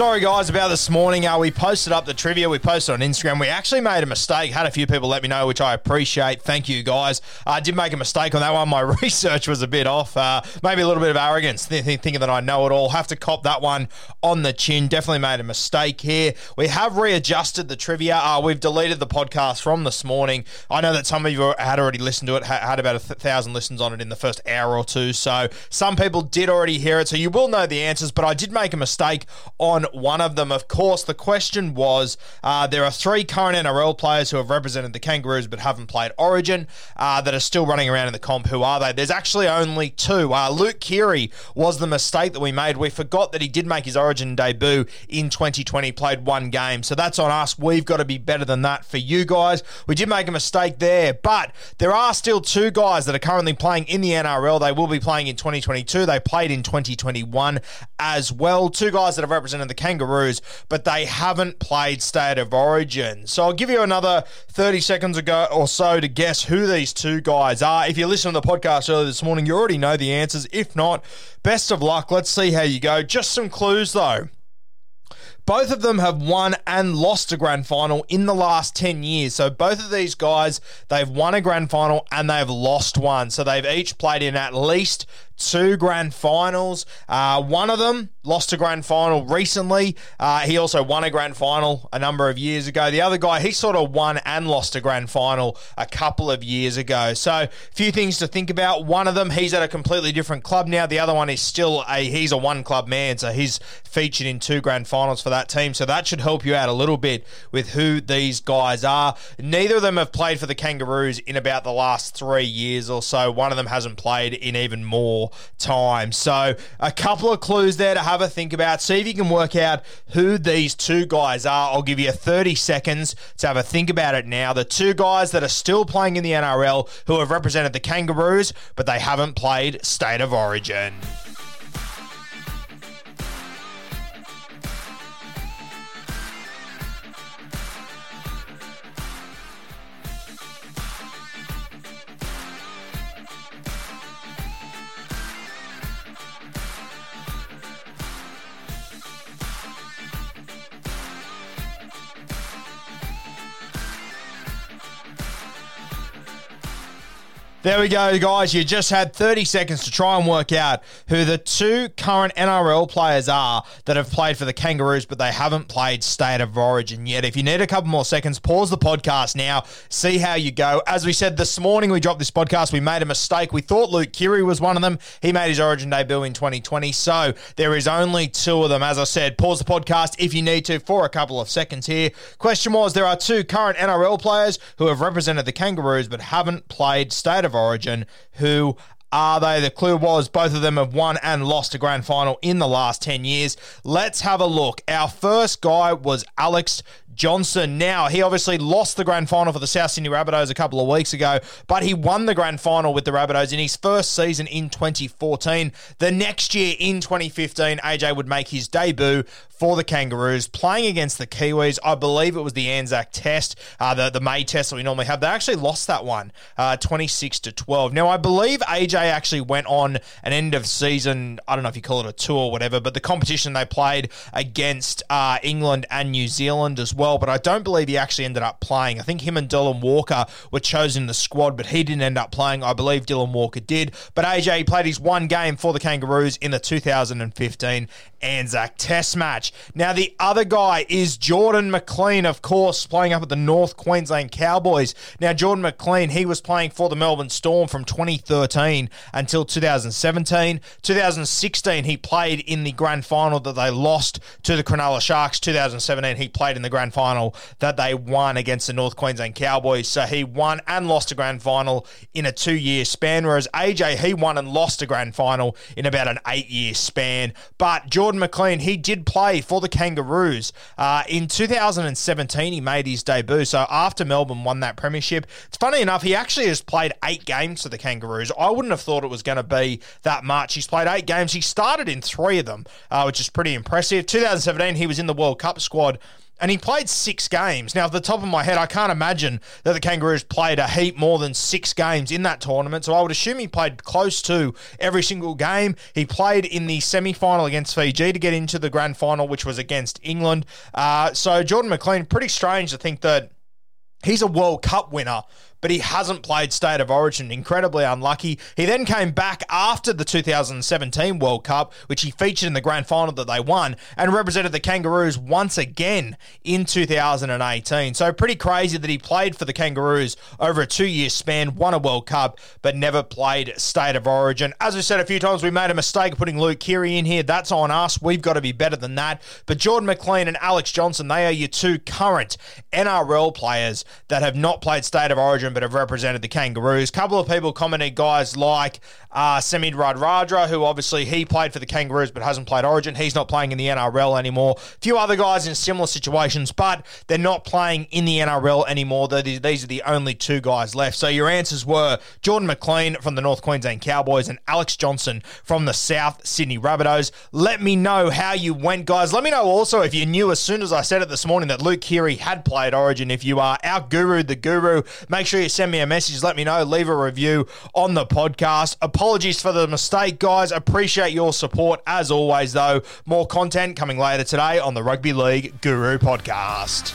Sorry, guys, about this morning. Uh, we posted up the trivia. We posted on Instagram. We actually made a mistake. Had a few people let me know, which I appreciate. Thank you, guys. I did make a mistake on that one. My research was a bit off. Uh, maybe a little bit of arrogance, th- th- thinking that I know it all. Have to cop that one on the chin. Definitely made a mistake here. We have readjusted the trivia. Uh, we've deleted the podcast from this morning. I know that some of you had already listened to it, ha- had about a th- thousand listens on it in the first hour or two. So some people did already hear it. So you will know the answers, but I did make a mistake on one of them. Of course, the question was uh, there are three current NRL players who have represented the Kangaroos but haven't played Origin uh, that are still running around in the comp. Who are they? There's actually only two. Uh, Luke Keary was the mistake that we made. We forgot that he did make his Origin debut in 2020, played one game. So that's on us. We've got to be better than that for you guys. We did make a mistake there, but there are still two guys that are currently playing in the NRL. They will be playing in 2022. They played in 2021 as well. Two guys that have represented the Kangaroos, but they haven't played State of Origin. So I'll give you another 30 seconds ago or so to guess who these two guys are. If you listened to the podcast earlier this morning, you already know the answers. If not, best of luck. Let's see how you go. Just some clues though. Both of them have won and lost a grand final in the last 10 years. So both of these guys, they've won a grand final and they've lost one. So they've each played in at least two grand finals. Uh, one of them lost a grand final recently. Uh, he also won a grand final a number of years ago. The other guy, he sort of won and lost a grand final a couple of years ago. So a few things to think about. One of them, he's at a completely different club now. The other one is still a he's a one club man, so he's featured in two grand finals for that team. So that should help you out a little bit with who these guys are. Neither of them have played for the Kangaroos in about the last three years or so. One of them hasn't played in even more time. So, a couple of clues there to have a think about. See if you can work out who these two guys are. I'll give you 30 seconds to have a think about it now. The two guys that are still playing in the NRL who have represented the Kangaroos, but they haven't played State of Origin. There we go, guys. You just had 30 seconds to try and work out who the two current NRL players are that have played for the Kangaroos, but they haven't played State of Origin yet. If you need a couple more seconds, pause the podcast now, see how you go. As we said this morning, we dropped this podcast. We made a mistake. We thought Luke Keary was one of them. He made his Origin debut in 2020, so there is only two of them. As I said, pause the podcast if you need to for a couple of seconds here. Question was there are two current NRL players who have represented the Kangaroos but haven't played State of Origin who are they? The clue was both of them have won and lost a grand final in the last 10 years. Let's have a look. Our first guy was Alex Johnson. Now, he obviously lost the grand final for the South Sydney Rabbitohs a couple of weeks ago, but he won the grand final with the Rabbitohs in his first season in 2014. The next year in 2015, AJ would make his debut for the Kangaroos, playing against the Kiwis. I believe it was the Anzac Test, uh, the, the May Test that we normally have. They actually lost that one, uh, 26 to 12. Now, I believe AJ actually went on an end of season, I don't know if you call it a tour or whatever, but the competition they played against uh, England and New Zealand as well, but I don't believe he actually ended up playing. I think him and Dylan Walker were chosen in the squad, but he didn't end up playing. I believe Dylan Walker did. But AJ played his one game for the Kangaroos in the 2015 Anzac Test match. Now, the other guy is Jordan McLean, of course, playing up at the North Queensland Cowboys. Now, Jordan McLean, he was playing for the Melbourne Storm from 2013 until 2017. 2016, he played in the grand final that they lost to the Cronulla Sharks. 2017, he played in the grand final that they won against the North Queensland Cowboys. So he won and lost a grand final in a two year span, whereas AJ, he won and lost a grand final in about an eight year span. But Jordan McLean, he did play for the Kangaroos. Uh, in 2017, he made his debut. So after Melbourne won that premiership, it's funny enough, he actually has played eight games for the Kangaroos. I wouldn't have thought it was going to be that much. He's played eight games. He started in three of them, uh, which is pretty impressive. 2017, he was in the World Cup squad and he played six games. Now, at the top of my head, I can't imagine that the Kangaroos played a heap more than six games in that tournament. So I would assume he played close to every single game. He played in the semi final against Fiji to get into the grand final, which was against England. Uh, so Jordan McLean, pretty strange to think that he's a World Cup winner but he hasn't played State of Origin. Incredibly unlucky. He then came back after the 2017 World Cup, which he featured in the grand final that they won, and represented the Kangaroos once again in 2018. So pretty crazy that he played for the Kangaroos over a two year span, won a World Cup, but never played State of Origin. As we said a few times, we made a mistake putting Luke Keary in here. That's on us. We've got to be better than that. But Jordan McLean and Alex Johnson, they are your two current NRL players that have not played State of Origin but have represented the Kangaroos. Couple of people commented, guys like uh, Semi Radradra, who obviously he played for the Kangaroos but hasn't played Origin. He's not playing in the NRL anymore. A few other guys in similar situations, but they're not playing in the NRL anymore. These are the only two guys left. So your answers were Jordan McLean from the North Queensland Cowboys and Alex Johnson from the South Sydney Rabbitohs. Let me know how you went, guys. Let me know also if you knew as soon as I said it this morning that Luke Keary had played Origin. If you are our guru, the guru, make sure send me a message. Let me know. Leave a review on the podcast. Apologies for the mistake, guys. Appreciate your support as always, though. More content coming later today on the Rugby League Guru podcast.